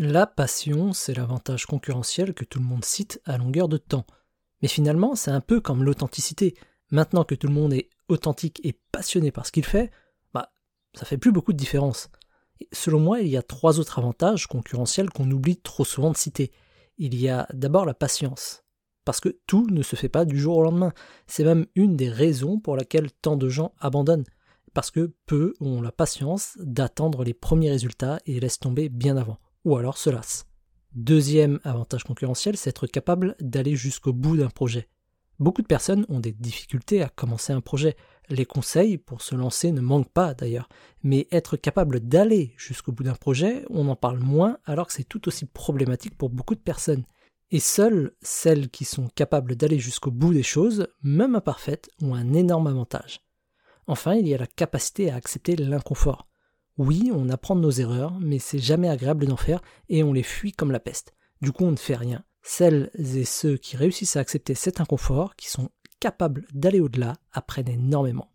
La passion, c'est l'avantage concurrentiel que tout le monde cite à longueur de temps. Mais finalement, c'est un peu comme l'authenticité. Maintenant que tout le monde est authentique et passionné par ce qu'il fait, bah, ça fait plus beaucoup de différence. selon moi, il y a trois autres avantages concurrentiels qu'on oublie trop souvent de citer. Il y a d'abord la patience. Parce que tout ne se fait pas du jour au lendemain. C'est même une des raisons pour laquelle tant de gens abandonnent. Parce que peu ont la patience d'attendre les premiers résultats et laissent tomber bien avant. Ou alors se lassent. Deuxième avantage concurrentiel, c'est être capable d'aller jusqu'au bout d'un projet. Beaucoup de personnes ont des difficultés à commencer un projet. Les conseils pour se lancer ne manquent pas d'ailleurs, mais être capable d'aller jusqu'au bout d'un projet, on en parle moins alors que c'est tout aussi problématique pour beaucoup de personnes. Et seules celles qui sont capables d'aller jusqu'au bout des choses, même imparfaites, ont un énorme avantage. Enfin, il y a la capacité à accepter l'inconfort. Oui, on apprend de nos erreurs, mais c'est jamais agréable d'en faire et on les fuit comme la peste. Du coup, on ne fait rien. Celles et ceux qui réussissent à accepter cet inconfort, qui sont capables d'aller au-delà, apprennent énormément.